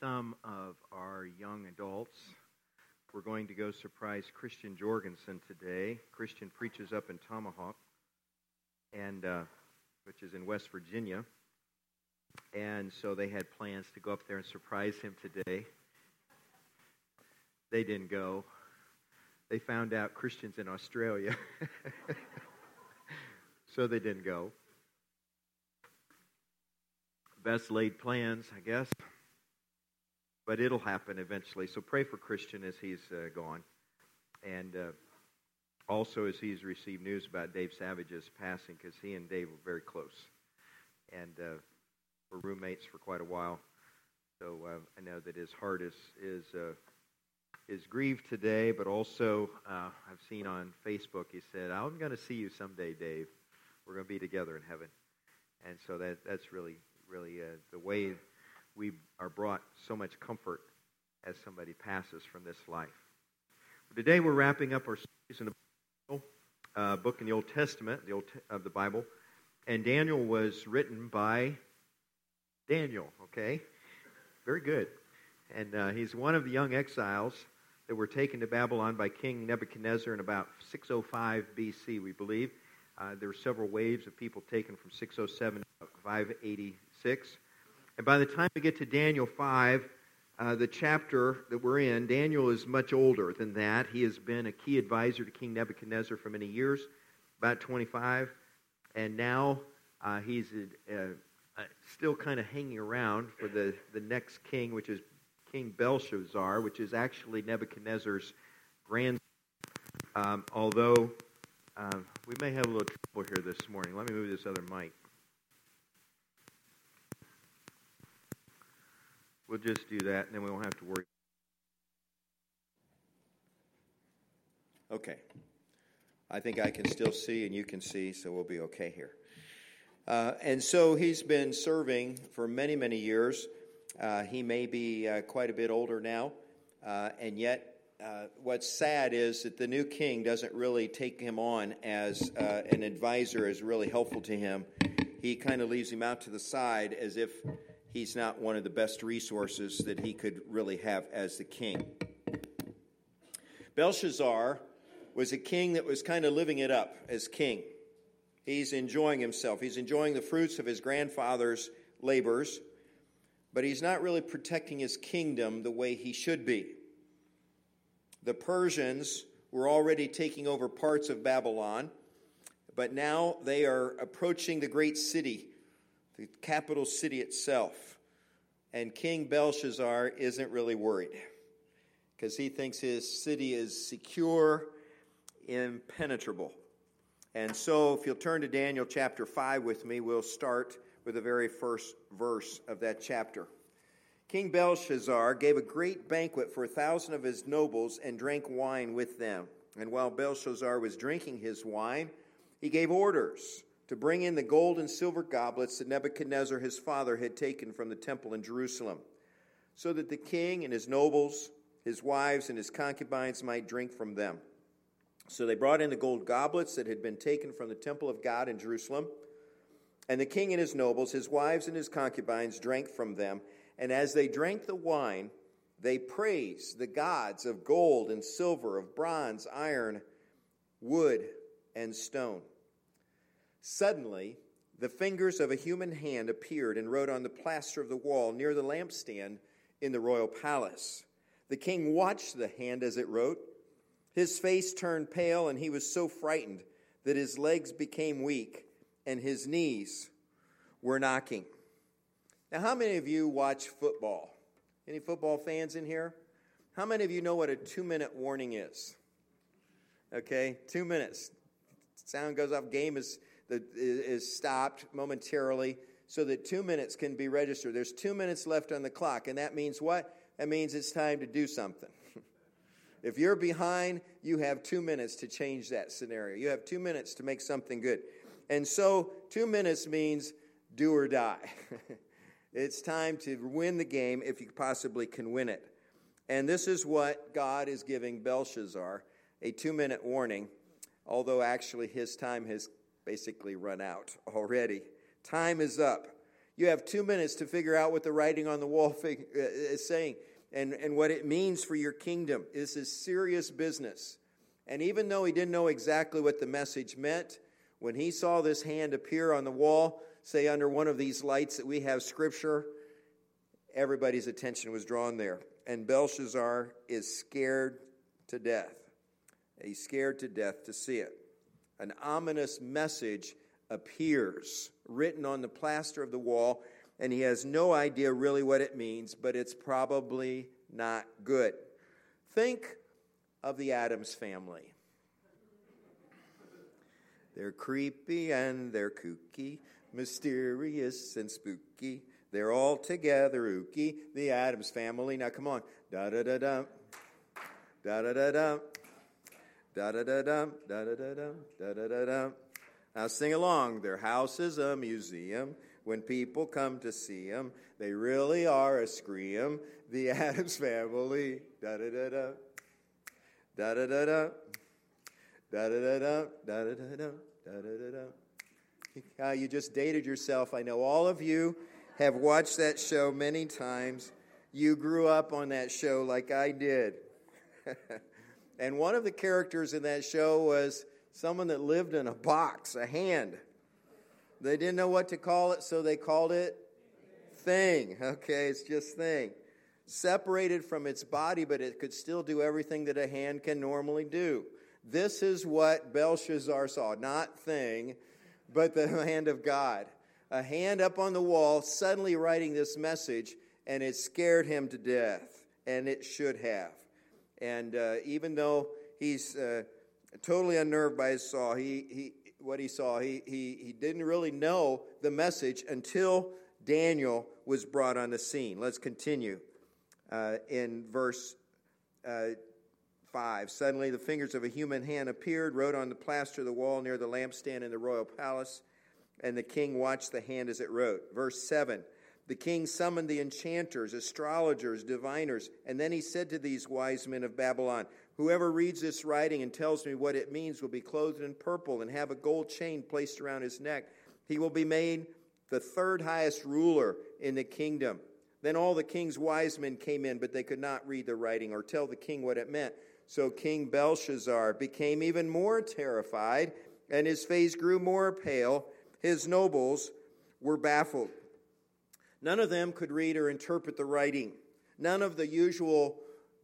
some of our young adults. We're going to go surprise Christian Jorgensen today. Christian preaches up in Tomahawk, and uh, which is in West Virginia. And so they had plans to go up there and surprise him today. They didn't go. They found out Christians in Australia. so they didn't go. Best laid plans, I guess. But it'll happen eventually. So pray for Christian as he's uh, gone. And uh, also as he's received news about Dave Savage's passing, because he and Dave were very close. And uh, were roommates for quite a while. So uh, I know that his heart is, is uh, is grieved today, but also uh, I've seen on Facebook he said, "I'm going to see you someday, Dave. We're going to be together in heaven." And so that that's really really the way we are brought so much comfort as somebody passes from this life. Today we're wrapping up our series in Bible, uh, book in the Old Testament, the Old of the Bible, and Daniel was written by Daniel. Okay, very good. And uh, he's one of the young exiles that were taken to Babylon by King Nebuchadnezzar in about 605 BC, we believe. Uh, there were several waves of people taken from 607 to 586. And by the time we get to Daniel 5, uh, the chapter that we're in, Daniel is much older than that. He has been a key advisor to King Nebuchadnezzar for many years, about 25. And now uh, he's uh, uh, still kind of hanging around for the, the next king, which is King Belshazzar, which is actually Nebuchadnezzar's grandson. Um, although uh, we may have a little trouble here this morning. Let me move this other mic. We'll just do that, and then we won't have to worry. Okay. I think I can still see, and you can see, so we'll be okay here. Uh, and so he's been serving for many, many years. Uh, he may be uh, quite a bit older now, uh, and yet uh, what's sad is that the new king doesn't really take him on as uh, an advisor, as really helpful to him. He kind of leaves him out to the side as if he's not one of the best resources that he could really have as the king. Belshazzar was a king that was kind of living it up as king. He's enjoying himself. He's enjoying the fruits of his grandfather's labors but he's not really protecting his kingdom the way he should be. The Persians were already taking over parts of Babylon, but now they are approaching the great city, the capital city itself. And King Belshazzar isn't really worried because he thinks his city is secure, impenetrable. And so, if you'll turn to Daniel chapter 5 with me, we'll start with the very first verse of that chapter. King Belshazzar gave a great banquet for a thousand of his nobles and drank wine with them. And while Belshazzar was drinking his wine, he gave orders to bring in the gold and silver goblets that Nebuchadnezzar his father had taken from the temple in Jerusalem, so that the king and his nobles, his wives, and his concubines might drink from them. So they brought in the gold goblets that had been taken from the temple of God in Jerusalem and the king and his nobles, his wives and his concubines drank from them. And as they drank the wine, they praised the gods of gold and silver, of bronze, iron, wood, and stone. Suddenly, the fingers of a human hand appeared and wrote on the plaster of the wall near the lampstand in the royal palace. The king watched the hand as it wrote. His face turned pale, and he was so frightened that his legs became weak and his knees were knocking. Now, how many of you watch football? Any football fans in here? How many of you know what a two minute warning is? Okay, two minutes. Sound goes off, game is, is stopped momentarily so that two minutes can be registered. There's two minutes left on the clock, and that means what? That means it's time to do something. if you're behind, you have two minutes to change that scenario. You have two minutes to make something good. And so, two minutes means do or die. it's time to win the game if you possibly can win it. And this is what God is giving Belshazzar a two minute warning, although actually his time has basically run out already. Time is up. You have two minutes to figure out what the writing on the wall uh, is saying and, and what it means for your kingdom. This is serious business. And even though he didn't know exactly what the message meant, when he saw this hand appear on the wall, say under one of these lights that we have scripture, everybody's attention was drawn there. And Belshazzar is scared to death. He's scared to death to see it. An ominous message appears written on the plaster of the wall, and he has no idea really what it means, but it's probably not good. Think of the Addams family. They're creepy and they're kooky, mysterious and spooky. They're all together ooky. The Addams family. Now come on. Da da da da. Da da da da. Da da da da. Da da da da. Da da da da. Now sing along. Their house is a museum. When people come to see them, they really are a scream. The Addams family. Da da da da. Da da da da. Da da da da. Da da da da. Da da da da. Uh, you just dated yourself. I know all of you have watched that show many times. You grew up on that show like I did. and one of the characters in that show was someone that lived in a box, a hand. They didn't know what to call it, so they called it thing. Okay, it's just thing. Separated from its body, but it could still do everything that a hand can normally do. This is what Belshazzar saw, not thing, but the hand of God. A hand up on the wall, suddenly writing this message, and it scared him to death, and it should have. And uh, even though he's uh, totally unnerved by his saw, he, he, what he saw, he, he, he didn't really know the message until Daniel was brought on the scene. Let's continue uh, in verse uh, 5. Suddenly, the fingers of a human hand appeared, wrote on the plaster of the wall near the lampstand in the royal palace, and the king watched the hand as it wrote. Verse 7 The king summoned the enchanters, astrologers, diviners, and then he said to these wise men of Babylon, Whoever reads this writing and tells me what it means will be clothed in purple and have a gold chain placed around his neck. He will be made the third highest ruler in the kingdom. Then all the king's wise men came in, but they could not read the writing or tell the king what it meant. So King Belshazzar became even more terrified, and his face grew more pale. His nobles were baffled. None of them could read or interpret the writing. None of the usual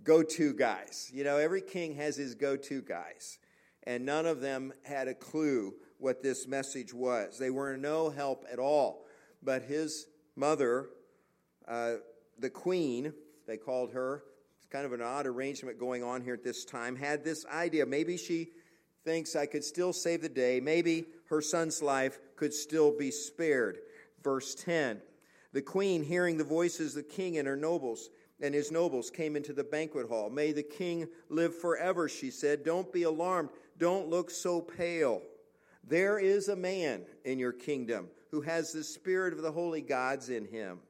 go to guys. You know, every king has his go to guys, and none of them had a clue what this message was. They were no help at all. But his mother, uh, the queen, they called her, it's kind of an odd arrangement going on here at this time, had this idea. Maybe she thinks I could still save the day. Maybe her son's life could still be spared. Verse 10 The queen, hearing the voices of the king and her nobles, and his nobles came into the banquet hall. May the king live forever, she said. Don't be alarmed. Don't look so pale. There is a man in your kingdom who has the spirit of the holy gods in him.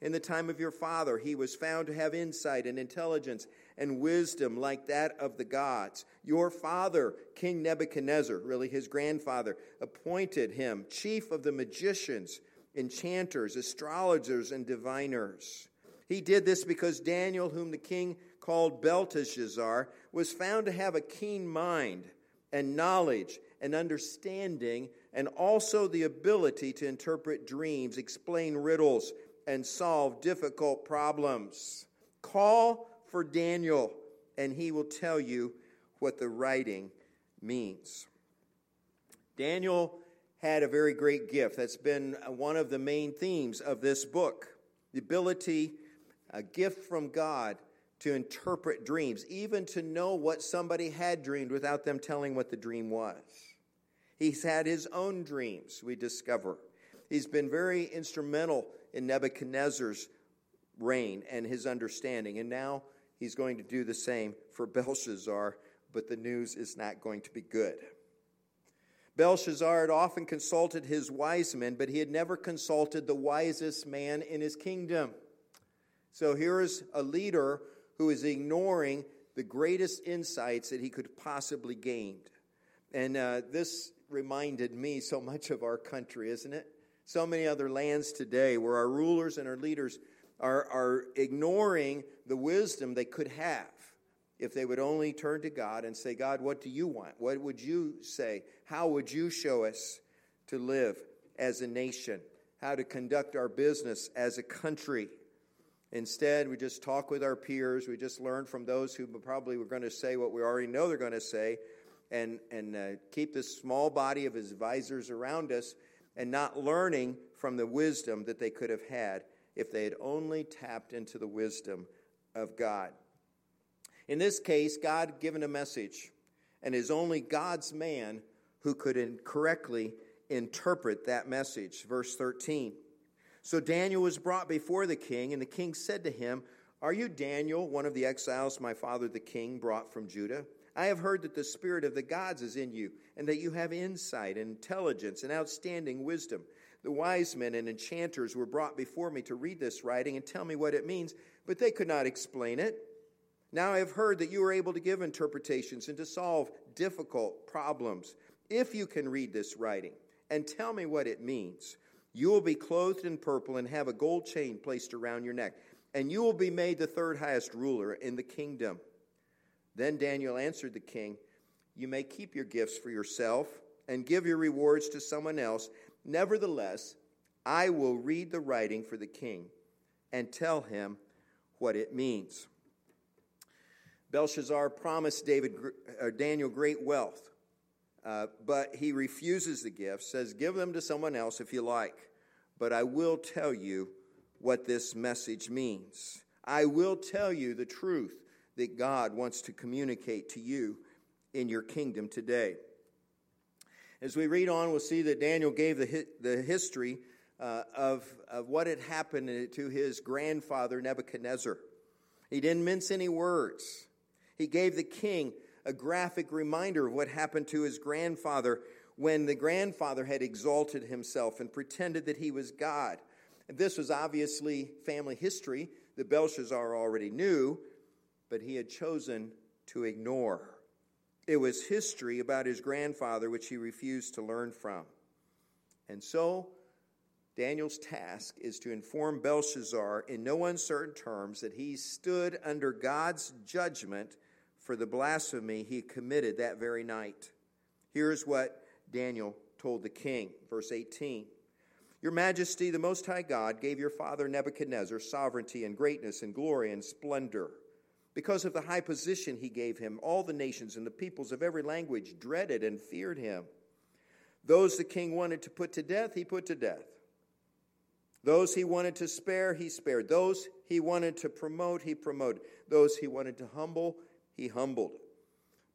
In the time of your father, he was found to have insight and intelligence and wisdom like that of the gods. Your father, King Nebuchadnezzar, really his grandfather, appointed him chief of the magicians, enchanters, astrologers, and diviners. He did this because Daniel, whom the king called Belteshazzar, was found to have a keen mind and knowledge and understanding, and also the ability to interpret dreams, explain riddles, and solve difficult problems. Call for Daniel, and he will tell you what the writing means. Daniel had a very great gift. That's been uh, one of the main themes of this book the ability, a gift from God to interpret dreams, even to know what somebody had dreamed without them telling what the dream was. He's had his own dreams, we discover. He's been very instrumental in Nebuchadnezzar's reign and his understanding. And now he's going to do the same for Belshazzar, but the news is not going to be good. Belshazzar had often consulted his wise men, but he had never consulted the wisest man in his kingdom. So here is a leader who is ignoring the greatest insights that he could possibly gain. And uh, this reminded me so much of our country, isn't it? So many other lands today where our rulers and our leaders are, are ignoring the wisdom they could have if they would only turn to God and say, God, what do you want? What would you say? How would you show us to live as a nation? How to conduct our business as a country? Instead, we just talk with our peers. We just learn from those who probably were going to say what we already know they're going to say and, and uh, keep this small body of advisors around us and not learning from the wisdom that they could have had if they had only tapped into the wisdom of God. In this case, God given a message, and it is only God's man who could correctly interpret that message. Verse 13. So Daniel was brought before the king, and the king said to him, Are you Daniel, one of the exiles my father the king brought from Judah? I have heard that the spirit of the gods is in you, and that you have insight and intelligence and outstanding wisdom. The wise men and enchanters were brought before me to read this writing and tell me what it means, but they could not explain it. Now I have heard that you are able to give interpretations and to solve difficult problems. If you can read this writing and tell me what it means, you will be clothed in purple and have a gold chain placed around your neck, and you will be made the third highest ruler in the kingdom. Then Daniel answered the king, You may keep your gifts for yourself and give your rewards to someone else. Nevertheless, I will read the writing for the king and tell him what it means. Belshazzar promised David, or Daniel great wealth. Uh, but he refuses the gifts, says, Give them to someone else if you like. But I will tell you what this message means. I will tell you the truth that God wants to communicate to you in your kingdom today. As we read on, we'll see that Daniel gave the, the history uh, of, of what had happened to his grandfather Nebuchadnezzar. He didn't mince any words. He gave the king a graphic reminder of what happened to his grandfather when the grandfather had exalted himself and pretended that he was God. And this was obviously family history that Belshazzar already knew, but he had chosen to ignore. It was history about his grandfather which he refused to learn from. And so, Daniel's task is to inform Belshazzar in no uncertain terms that he stood under God's judgment for the blasphemy he committed that very night. Here's what Daniel told the king, verse 18. Your Majesty, the Most High God, gave your father Nebuchadnezzar sovereignty and greatness and glory and splendor. Because of the high position he gave him, all the nations and the peoples of every language dreaded and feared him. Those the king wanted to put to death, he put to death. Those he wanted to spare, he spared. Those he wanted to promote, he promoted. Those he wanted to humble, he humbled.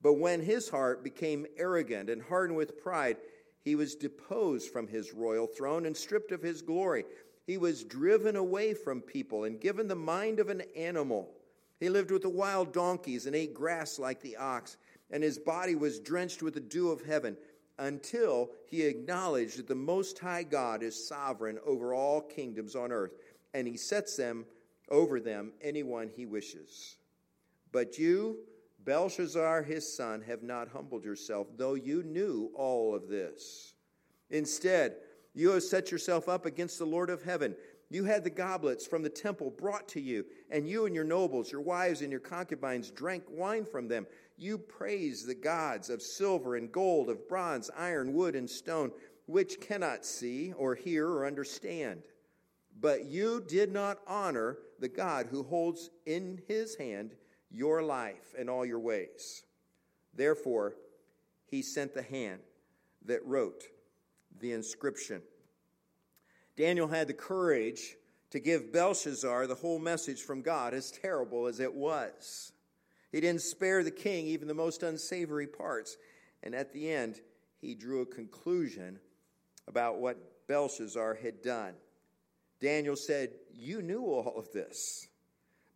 But when his heart became arrogant and hardened with pride, he was deposed from his royal throne and stripped of his glory. He was driven away from people and given the mind of an animal. He lived with the wild donkeys and ate grass like the ox, and his body was drenched with the dew of heaven until he acknowledged that the Most High God is sovereign over all kingdoms on earth, and he sets them over them anyone he wishes. But you, Belshazzar his son, have not humbled yourself, though you knew all of this. Instead, you have set yourself up against the Lord of heaven. You had the goblets from the temple brought to you, and you and your nobles, your wives, and your concubines drank wine from them. You praised the gods of silver and gold, of bronze, iron, wood, and stone, which cannot see or hear or understand. But you did not honor the God who holds in his hand your life and all your ways. Therefore, he sent the hand that wrote the inscription. Daniel had the courage to give Belshazzar the whole message from God, as terrible as it was. He didn't spare the king even the most unsavory parts. And at the end, he drew a conclusion about what Belshazzar had done. Daniel said, You knew all of this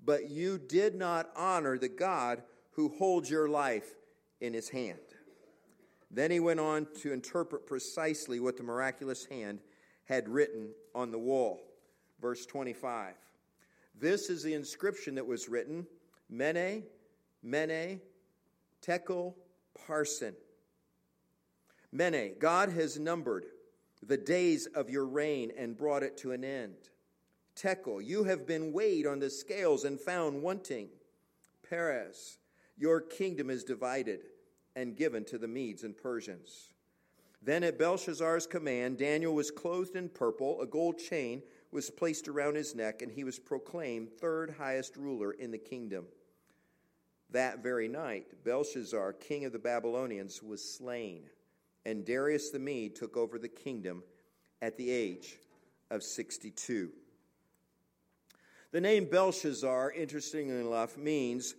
but you did not honor the God who holds your life in his hand. Then he went on to interpret precisely what the miraculous hand had written on the wall. Verse 25. This is the inscription that was written Mene, Mene, Tekel, Parsin. Mene, God has numbered the days of your reign and brought it to an end. Tekel, you have been weighed on the scales and found wanting. Peres, your kingdom is divided and given to the Medes and Persians. Then at Belshazzar's command, Daniel was clothed in purple, a gold chain was placed around his neck, and he was proclaimed third highest ruler in the kingdom. That very night, Belshazzar, king of the Babylonians, was slain, and Darius the Mede took over the kingdom at the age of 62. The name Belshazzar, interestingly enough, means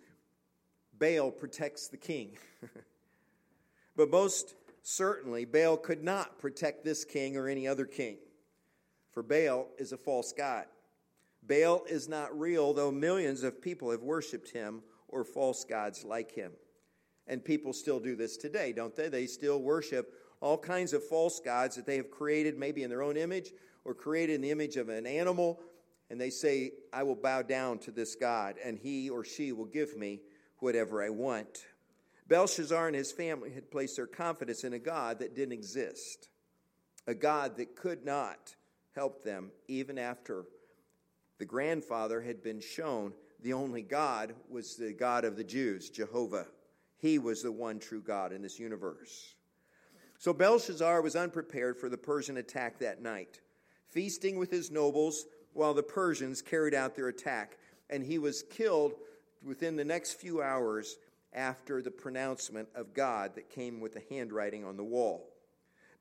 Baal protects the king. but most certainly, Baal could not protect this king or any other king, for Baal is a false god. Baal is not real, though millions of people have worshiped him or false gods like him. And people still do this today, don't they? They still worship all kinds of false gods that they have created, maybe in their own image or created in the image of an animal. And they say, I will bow down to this God, and he or she will give me whatever I want. Belshazzar and his family had placed their confidence in a God that didn't exist, a God that could not help them even after the grandfather had been shown the only God was the God of the Jews, Jehovah. He was the one true God in this universe. So Belshazzar was unprepared for the Persian attack that night, feasting with his nobles while the Persians carried out their attack, and he was killed within the next few hours after the pronouncement of God that came with the handwriting on the wall.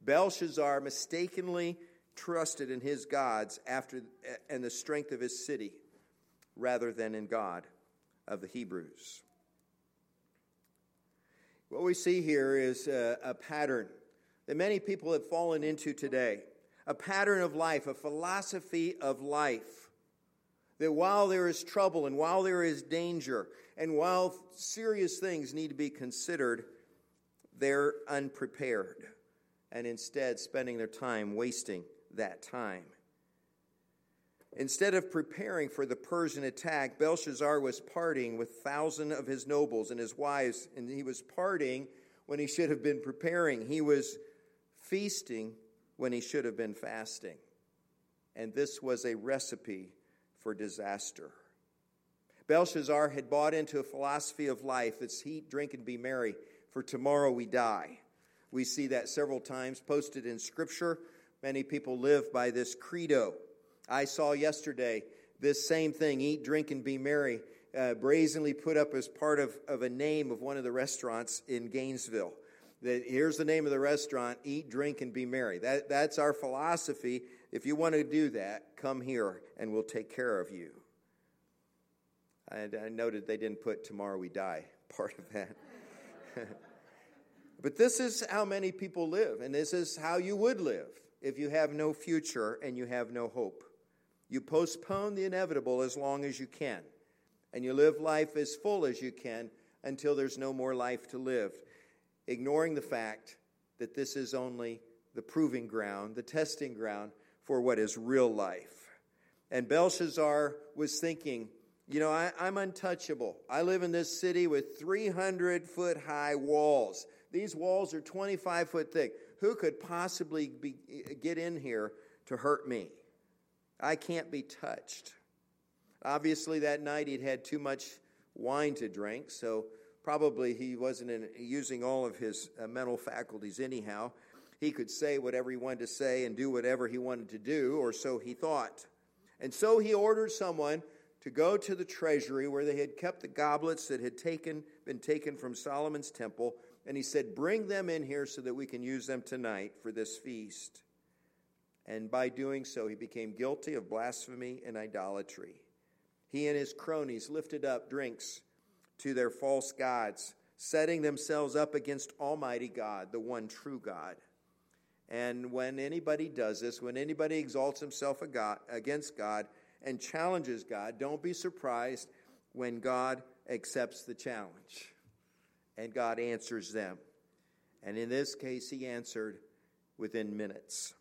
Belshazzar mistakenly trusted in his gods after and the strength of his city rather than in God of the Hebrews. What we see here is a, a, pattern that many people have fallen into today a pattern of life, a philosophy of life. That while there is trouble and while there is danger and while serious things need to be considered, they're unprepared and instead spending their time wasting that time. Instead of preparing for the Persian attack, Belshazzar was partying with thousand of his nobles and his wives, and he was partying when he should have been preparing. He was feasting when he should have been fasting. And this was a recipe for disaster. Belshazzar had bought into a philosophy of life that's eat, drink, and be merry, for tomorrow we die. We see that several times posted in Scripture. Many people live by this credo. I saw yesterday this same thing eat, drink, and be merry, uh, brazenly put up as part of, of a name of one of the restaurants in Gainesville. That here's the name of the restaurant eat, drink, and be merry. That, that's our philosophy. If you want to do that, come here and we'll take care of you. And I noted they didn't put tomorrow we die part of that. but this is how many people live, and this is how you would live if you have no future and you have no hope. You postpone the inevitable as long as you can, and you live life as full as you can until there's no more life to live, ignoring the fact that this is only the proving ground, the testing ground for what is real life. And Belshazzar was thinking, you know, I, am untouchable. I live in this city with 300 foot high walls. These walls are 25 foot thick. Who could possibly be, get in here to hurt me? I can't be touched. Obviously, that night he'd had too much wine to drink, so probably he wasn't in, using all of his uh, mental faculties anyhow. He could say whatever he wanted to say and do whatever he wanted to do, or so he thought. And so he ordered someone to go to the treasury where they had kept the goblets that had taken, been taken from Solomon's temple, and he said, Bring them in here so that we can use them tonight for this feast and by doing so, he became guilty of blasphemy and idolatry. He and his cronies lifted up drinks to their false gods, setting themselves up against Almighty God, the one true God. And when anybody does this, when anybody exalts himself against God and challenges God, don't be surprised when God accepts the challenge and God answers them. And in this case, he answered within minutes.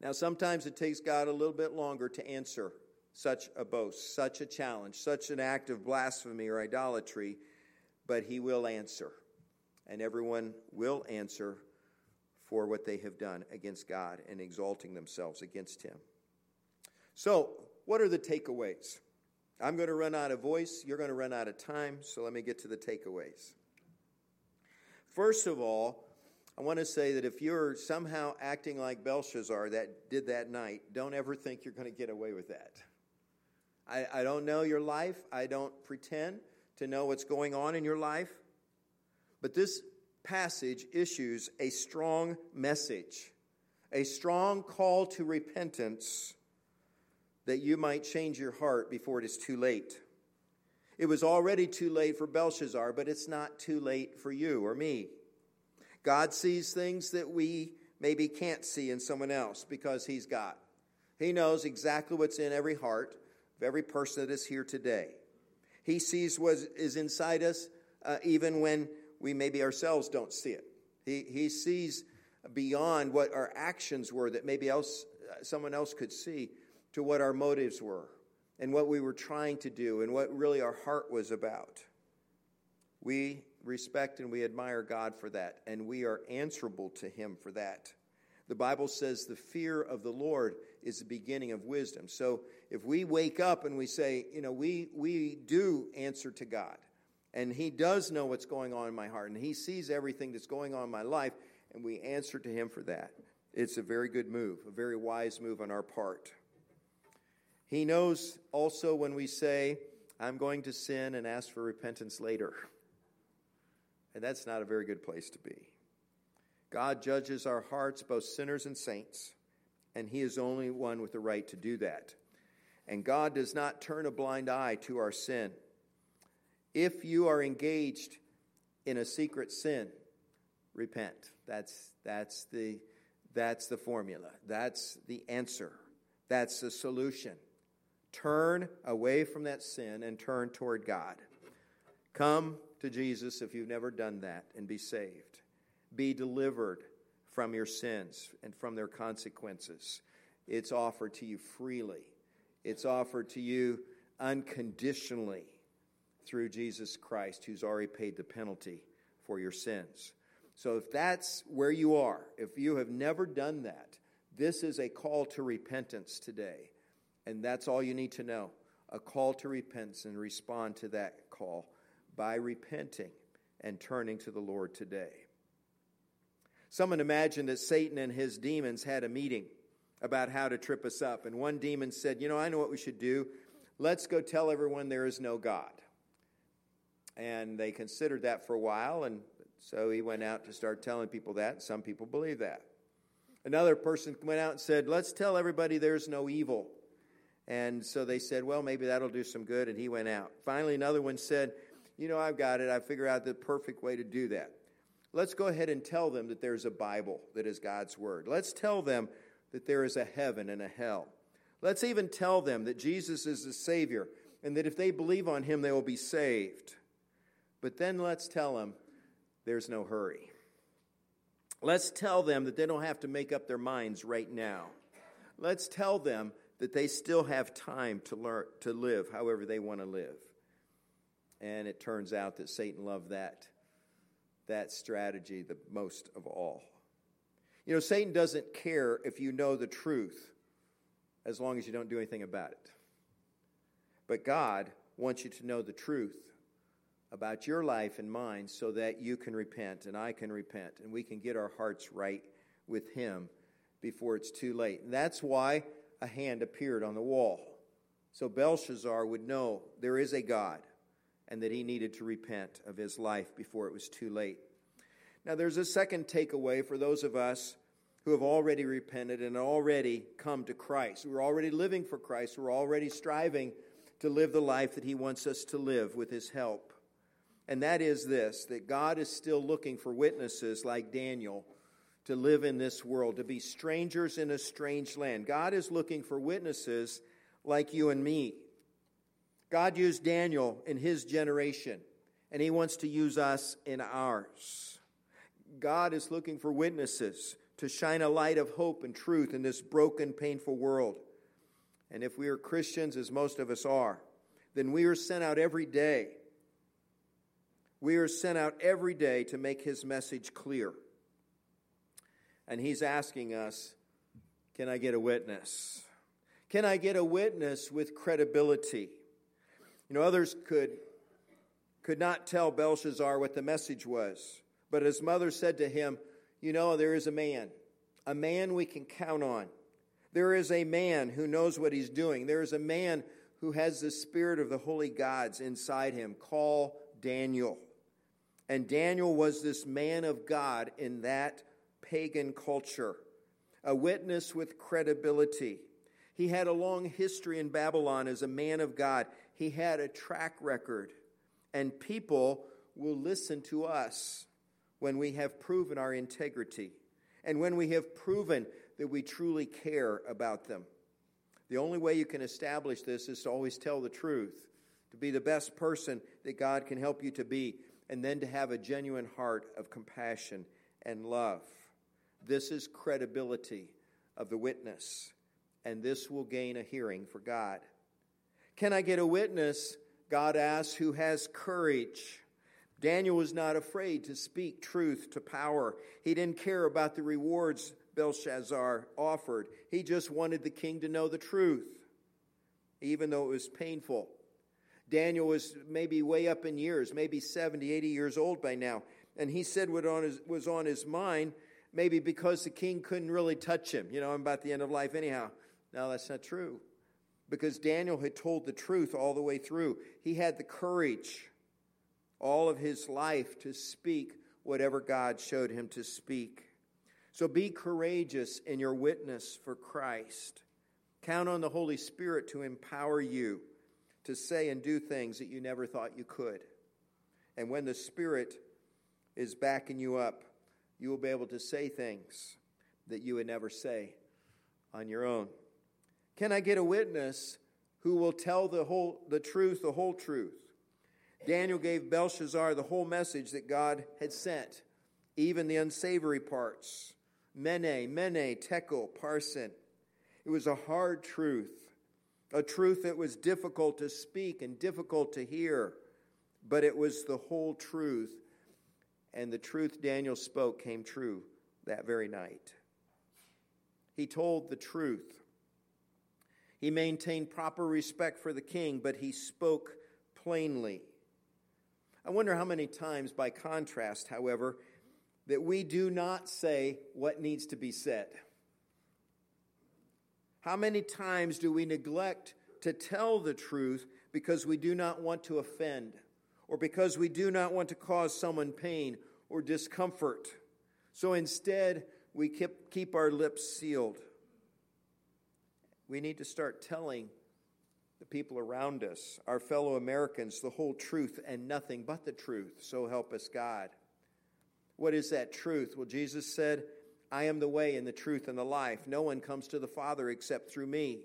Now, sometimes it takes God a little bit longer to answer such a boast, such a challenge, such an act of blasphemy or idolatry, but He will answer. And everyone will answer for what they have done against God and exalting themselves against Him. So, what are the takeaways? I'm going to run out of voice. You're going to run out of time. So, let me get to the takeaways. First of all, I want to say that if you're somehow acting like Belshazzar that did that night, don't ever think you're going to get away with that. I, I don't know your life. I don't pretend to know what's going on in your life. But this passage issues a strong message, a strong call to repentance that you might change your heart before it is too late. It was already too late for Belshazzar, but it's not too late for you or me. God sees things that we maybe can't see in someone else because He's God. He knows exactly what's in every heart of every person that is here today. He sees what is inside us uh, even when we maybe ourselves don't see it. He, he sees beyond what our actions were that maybe else, uh, someone else could see to what our motives were and what we were trying to do and what really our heart was about. We respect and we admire God for that, and we are answerable to Him for that. The Bible says the fear of the Lord is the beginning of wisdom. So if we wake up and we say, you know, we, we do answer to God, and He does know what's going on in my heart, and He sees everything that's going on in my life, and we answer to Him for that, it's a very good move, a very wise move on our part. He knows also when we say, I'm going to sin and ask for repentance later. And that's not a very good place to be. God judges our hearts, both sinners and saints, and He is only one with the right to do that. And God does not turn a blind eye to our sin. If you are engaged in a secret sin, repent. That's, that's, the, that's the formula. That's the answer. That's the solution. Turn away from that sin and turn toward God. Come to Jesus if you've never done that and be saved. Be delivered from your sins and from their consequences. It's offered to you freely, it's offered to you unconditionally through Jesus Christ, who's already paid the penalty for your sins. So, if that's where you are, if you have never done that, this is a call to repentance today. And that's all you need to know a call to repentance and respond to that call by repenting and turning to the Lord today. Someone imagined that Satan and his demons had a meeting about how to trip us up. And one demon said, You know, I know what we should do. Let's go tell everyone there is no God. And they considered that for a while, and so he went out to start telling people that. Some people believe that. Another person went out and said, Let's tell everybody there's no evil. And so they said, Well, maybe that'll do some good. And he went out. Finally, another one said, You know, I've got it. I figured out the perfect way to do that. Let's go ahead and tell them that there's a Bible that is God's Word. Let's tell them that there is a heaven and a hell. Let's even tell them that Jesus is the Savior and that if they believe on Him, they will be saved. But then let's tell them there's no hurry. Let's tell them that they don't have to make up their minds right now. Let's tell them that they still have time to learn to live however they want to live. And it turns out that Satan loved that that strategy the most of all. You know, Satan doesn't care if you know the truth as long as you don't do anything about it. But God wants you to know the truth about your life and mine so that you can repent and I can repent and we can get our hearts right with Him before it's too late. And that's why a hand appeared on the wall. So Belshazzar would know there is a God and that he needed to repent of his life before it was too late. Now, there's a second takeaway for those of us who have already repented and already come to Christ. We're already living for Christ. We're already striving to live the life that he wants us to live with his help and that is this that God is still looking for witnesses like Daniel to live in this world, to be strangers in a strange land. God is looking for witnesses like you and me. God used Daniel in his generation, and he wants to use us in ours. God is looking for witnesses to shine a light of hope and truth in this broken, painful world. And if we are Christians, as most of us are, then we are sent out every day we are sent out every day to make his message clear. And he's asking us, Can I get a witness? Can I get a witness with credibility? You know, others could, could not tell Belshazzar what the message was, but his mother said to him, You know, there is a man, a man we can count on. There is a man who knows what he's doing. There is a man who has the spirit of the holy gods inside him. Call Daniel. And Daniel was this man of God in that pagan culture, a witness with credibility. He had a long history in Babylon as a man of God. He had a track record, and people will listen to us when we have proven our integrity and when we have proven that we truly care about them. The only way you can establish this is to always tell the truth, to be the best person that God can help you to be, and then to have a genuine heart of compassion and love. This is credibility of the witness, and this will gain a hearing for God. Can I get a witness? God asks, who has courage. Daniel was not afraid to speak truth to power. He didn't care about the rewards Belshazzar offered. He just wanted the king to know the truth, even though it was painful. Daniel was maybe way up in years, maybe 70, 80 years old by now. And he said what on his, was on his mind, maybe because the king couldn't really touch him. You know, I'm about the end of life anyhow. No, that's not true. Because Daniel had told the truth all the way through. He had the courage all of his life to speak whatever God showed him to speak. So be courageous in your witness for Christ. Count on the Holy Spirit to empower you to say and do things that you never thought you could. And when the Spirit is backing you up, you will be able to say things that you would never say on your own. Can I get a witness who will tell the whole the truth, the whole truth? Daniel gave Belshazzar the whole message that God had sent, even the unsavory parts. Mene, Mene, Tekel, Parsin. It was a hard truth, a truth that was difficult to speak and difficult to hear, but it was the whole truth. And the truth Daniel spoke came true that very night. He told the truth. He maintained proper respect for the king, but he spoke plainly. I wonder how many times, by contrast, however, that we do not say what needs to be said. How many times do we neglect to tell the truth because we do not want to offend, or because we do not want to cause someone pain or discomfort? So instead, we keep, keep our lips sealed. We need to start telling the people around us, our fellow Americans, the whole truth and nothing but the truth. So help us God. What is that truth? Well, Jesus said, I am the way and the truth and the life. No one comes to the Father except through me.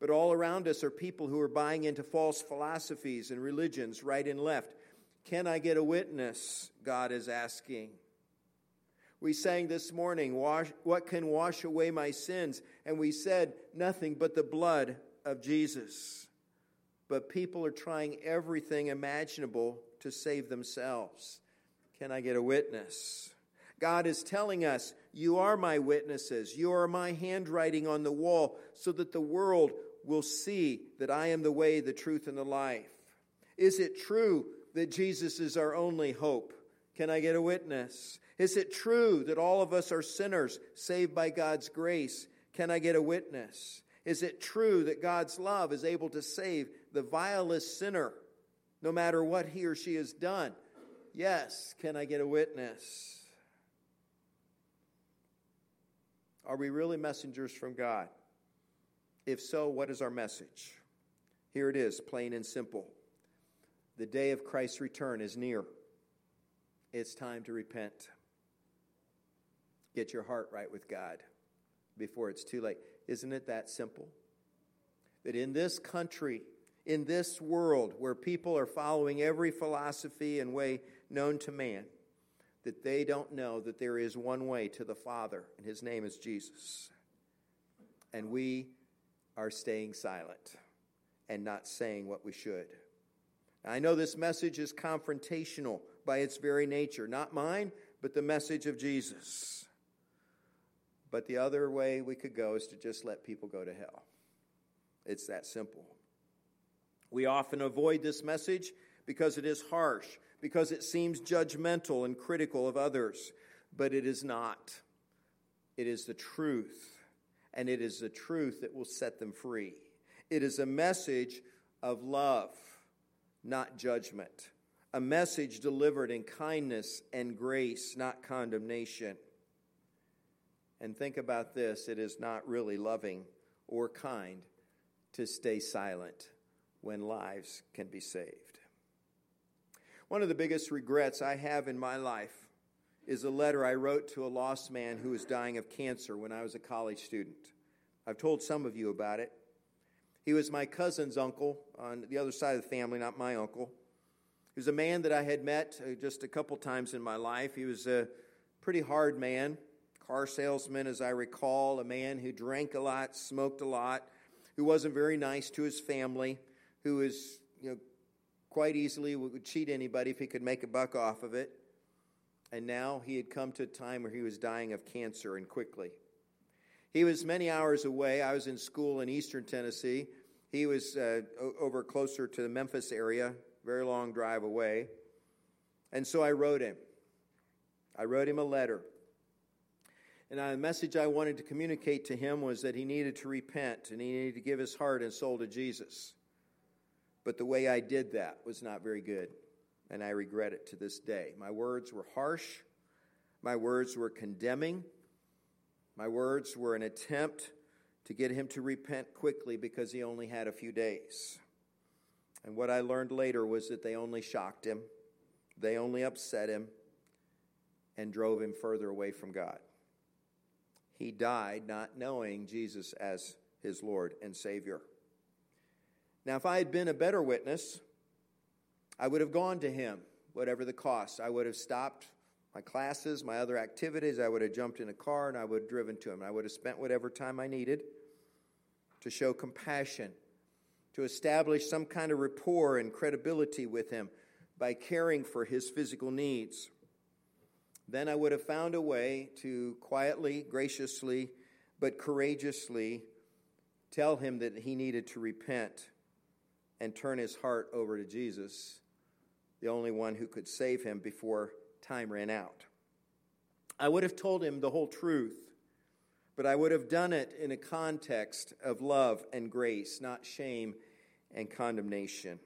But all around us are people who are buying into false philosophies and religions, right and left. Can I get a witness? God is asking. We sang this morning, What can wash away my sins? And we said, Nothing but the blood of Jesus. But people are trying everything imaginable to save themselves. Can I get a witness? God is telling us, You are my witnesses. You are my handwriting on the wall, so that the world will see that I am the way, the truth, and the life. Is it true that Jesus is our only hope? Can I get a witness? Is it true that all of us are sinners saved by God's grace? Can I get a witness? Is it true that God's love is able to save the vilest sinner, no matter what he or she has done? Yes. Can I get a witness? Are we really messengers from God? If so, what is our message? Here it is, plain and simple. The day of Christ's return is near. It's time to repent. Get your heart right with God before it's too late. Isn't it that simple? That in this country, in this world where people are following every philosophy and way known to man, that they don't know that there is one way to the Father, and his name is Jesus. And we are staying silent and not saying what we should. I know this message is confrontational by its very nature, not mine, but the message of Jesus. But the other way we could go is to just let people go to hell. It's that simple. We often avoid this message because it is harsh, because it seems judgmental and critical of others, but it is not. It is the truth, and it is the truth that will set them free. It is a message of love, not judgment, a message delivered in kindness and grace, not condemnation. And think about this it is not really loving or kind to stay silent when lives can be saved. One of the biggest regrets I have in my life is a letter I wrote to a lost man who was dying of cancer when I was a college student. I've told some of you about it. He was my cousin's uncle on the other side of the family, not my uncle. He was a man that I had met uh, just a couple times in my life. He was a pretty hard man, car salesman, as I recall, a man who drank a lot, smoked a lot, who wasn't very nice to his family, who was, you know, quite easily would cheat anybody if he could make a buck off of it. And now he had come to a time where he was dying of cancer and quickly. He was many hours away. I was in school in eastern Tennessee. He was uh, over closer to the Memphis area, very long drive away. And so I wrote him. I wrote him a letter. And the message I wanted to communicate to him was that he needed to repent and he needed to give his heart and soul to Jesus. But the way I did that was not very good, and I regret it to this day. My words were harsh, my words were condemning, my words were an attempt to get him to repent quickly because he only had a few days. And what I learned later was that they only shocked him, they only upset him, and drove him further away from God. He died not knowing Jesus as his Lord and Savior. Now, if I had been a better witness, I would have gone to him, whatever the cost. I would have stopped my classes, my other activities. I would have jumped in a car and I would have driven to him. I would have spent whatever time I needed to show compassion, to establish some kind of rapport and credibility with him by caring for his physical needs. Then I would have found a way to quietly, graciously, but courageously tell him that he needed to repent and turn his heart over to Jesus, the only one who could save him before time ran out. I would have told him the whole truth, but I would have done it in a context of love and grace, not shame and condemnation.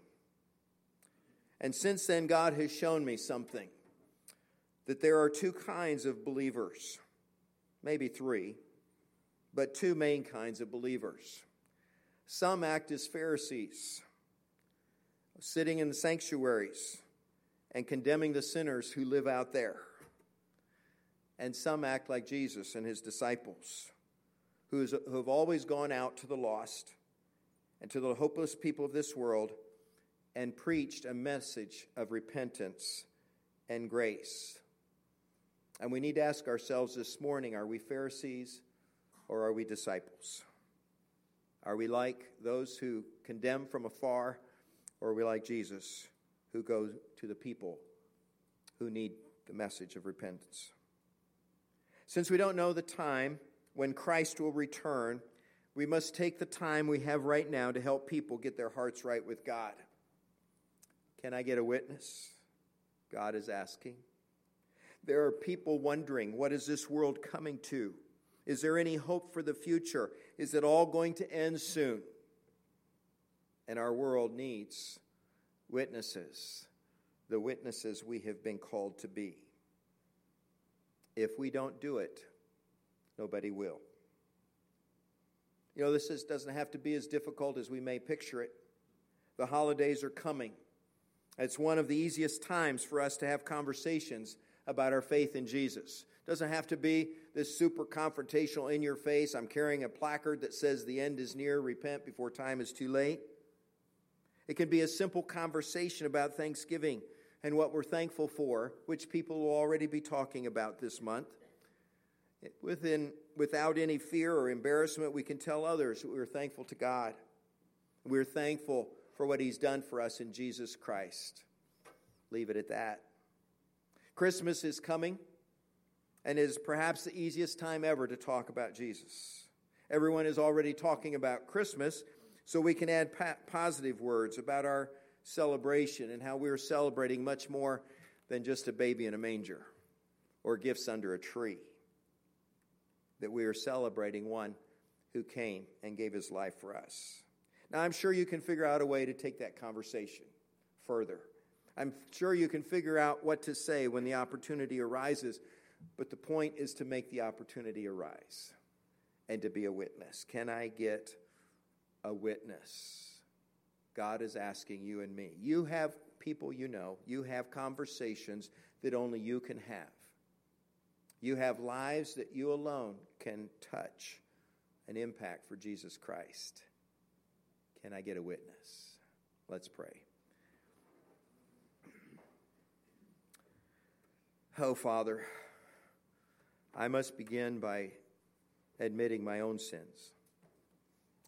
And since then, God has shown me something that there are two kinds of believers, maybe three, but two main kinds of believers. Some act as Pharisees sitting in the sanctuaries and condemning the sinners who live out there. And some act like Jesus and his disciples, who have always gone out to the lost and to the hopeless people of this world and preached a message of repentance and grace. And we need to ask ourselves this morning are we Pharisees or are we disciples? Are we like those who condemn from afar? Or are we like Jesus, who goes to the people who need the message of repentance? Since we don't know the time when Christ will return, we must take the time we have right now to help people get their hearts right with God. Can I get a witness? God is asking. There are people wondering, what is this world coming to? Is there any hope for the future? Is it all going to end soon? And our world needs witnesses, the witnesses we have been called to be. If we don't do it, nobody will. You know, this is, doesn't have to be as difficult as we may picture it. The holidays are coming. It's one of the easiest times for us to have conversations about our faith in Jesus. It doesn't have to be this super confrontational in your face. I'm carrying a placard that says the end is near, repent before time is too late. It can be a simple conversation about Thanksgiving and what we're thankful for, which people will already be talking about this month. Within, without any fear or embarrassment, we can tell others we're thankful to God. We're thankful for what He's done for us in Jesus Christ. Leave it at that. Christmas is coming. and is perhaps the easiest time ever to talk about Jesus. Everyone is already talking about Christmas, so we can add pa- positive words about our celebration and how we're celebrating much more than just a baby in a manger or gifts under a tree. That we are celebrating one who came and gave his life for us. Now, I'm sure you can figure out a way to take that conversation further. I'm sure you can figure out what to say when the opportunity arises, but the point is to make the opportunity arise and to be a witness. Can I get a witness? God is asking you and me. You have people you know, you have conversations that only you can have. You have lives that you alone can touch and impact for Jesus Christ. Can I get a witness? Let's pray. Oh, Father, I must begin by admitting my own sins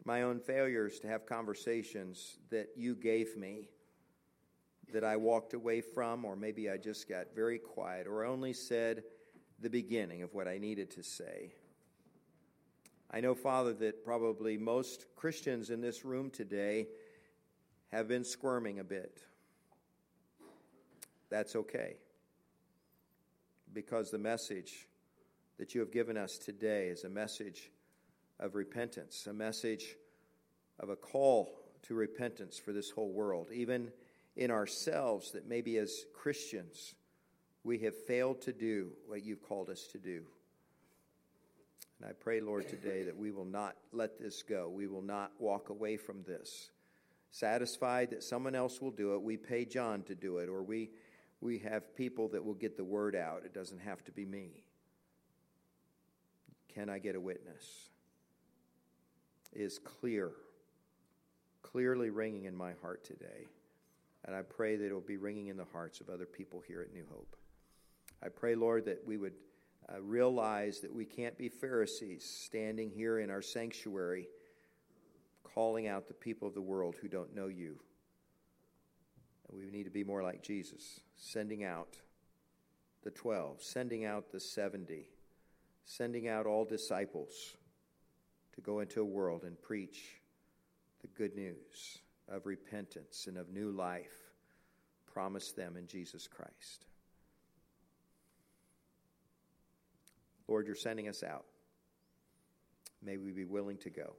my own failures to have conversations that you gave me that I walked away from, or maybe I just got very quiet, or only said the beginning of what I needed to say. I know, Father, that probably most Christians in this room today have been squirming a bit. That's okay. Because the message that you have given us today is a message of repentance, a message of a call to repentance for this whole world, even in ourselves, that maybe as Christians we have failed to do what you've called us to do. And I pray, Lord, today that we will not let this go. We will not walk away from this. Satisfied that someone else will do it. We pay John to do it, or we, we have people that will get the word out. It doesn't have to be me. Can I get a witness? is clear, clearly ringing in my heart today. And I pray that it will be ringing in the hearts of other people here at New Hope. I pray, Lord, that we would uh, realize that we can't be Pharisees standing here in our sanctuary calling out the people of the world who don't know you. We need to be more like Jesus, sending out the 12, sending out the 70, sending out all disciples to go into a world and preach the good news of repentance and of new life promised them in Jesus Christ. Lord, you're sending us out. May we be willing to go.